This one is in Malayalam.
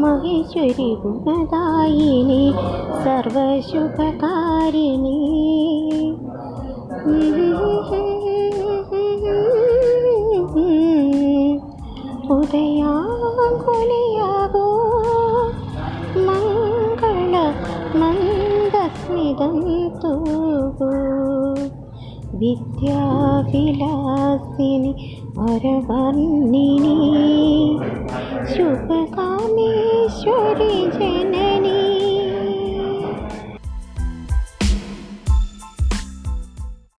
മഹേശ്വരി ഗുണദായിനി സർവശുഭകാരിണി. ഉദയാകുലയാകോ മംഗള മന്ദസ്മിതം विद्याविलासिनी वरवर्णिनी शुभकामेश्वरी जन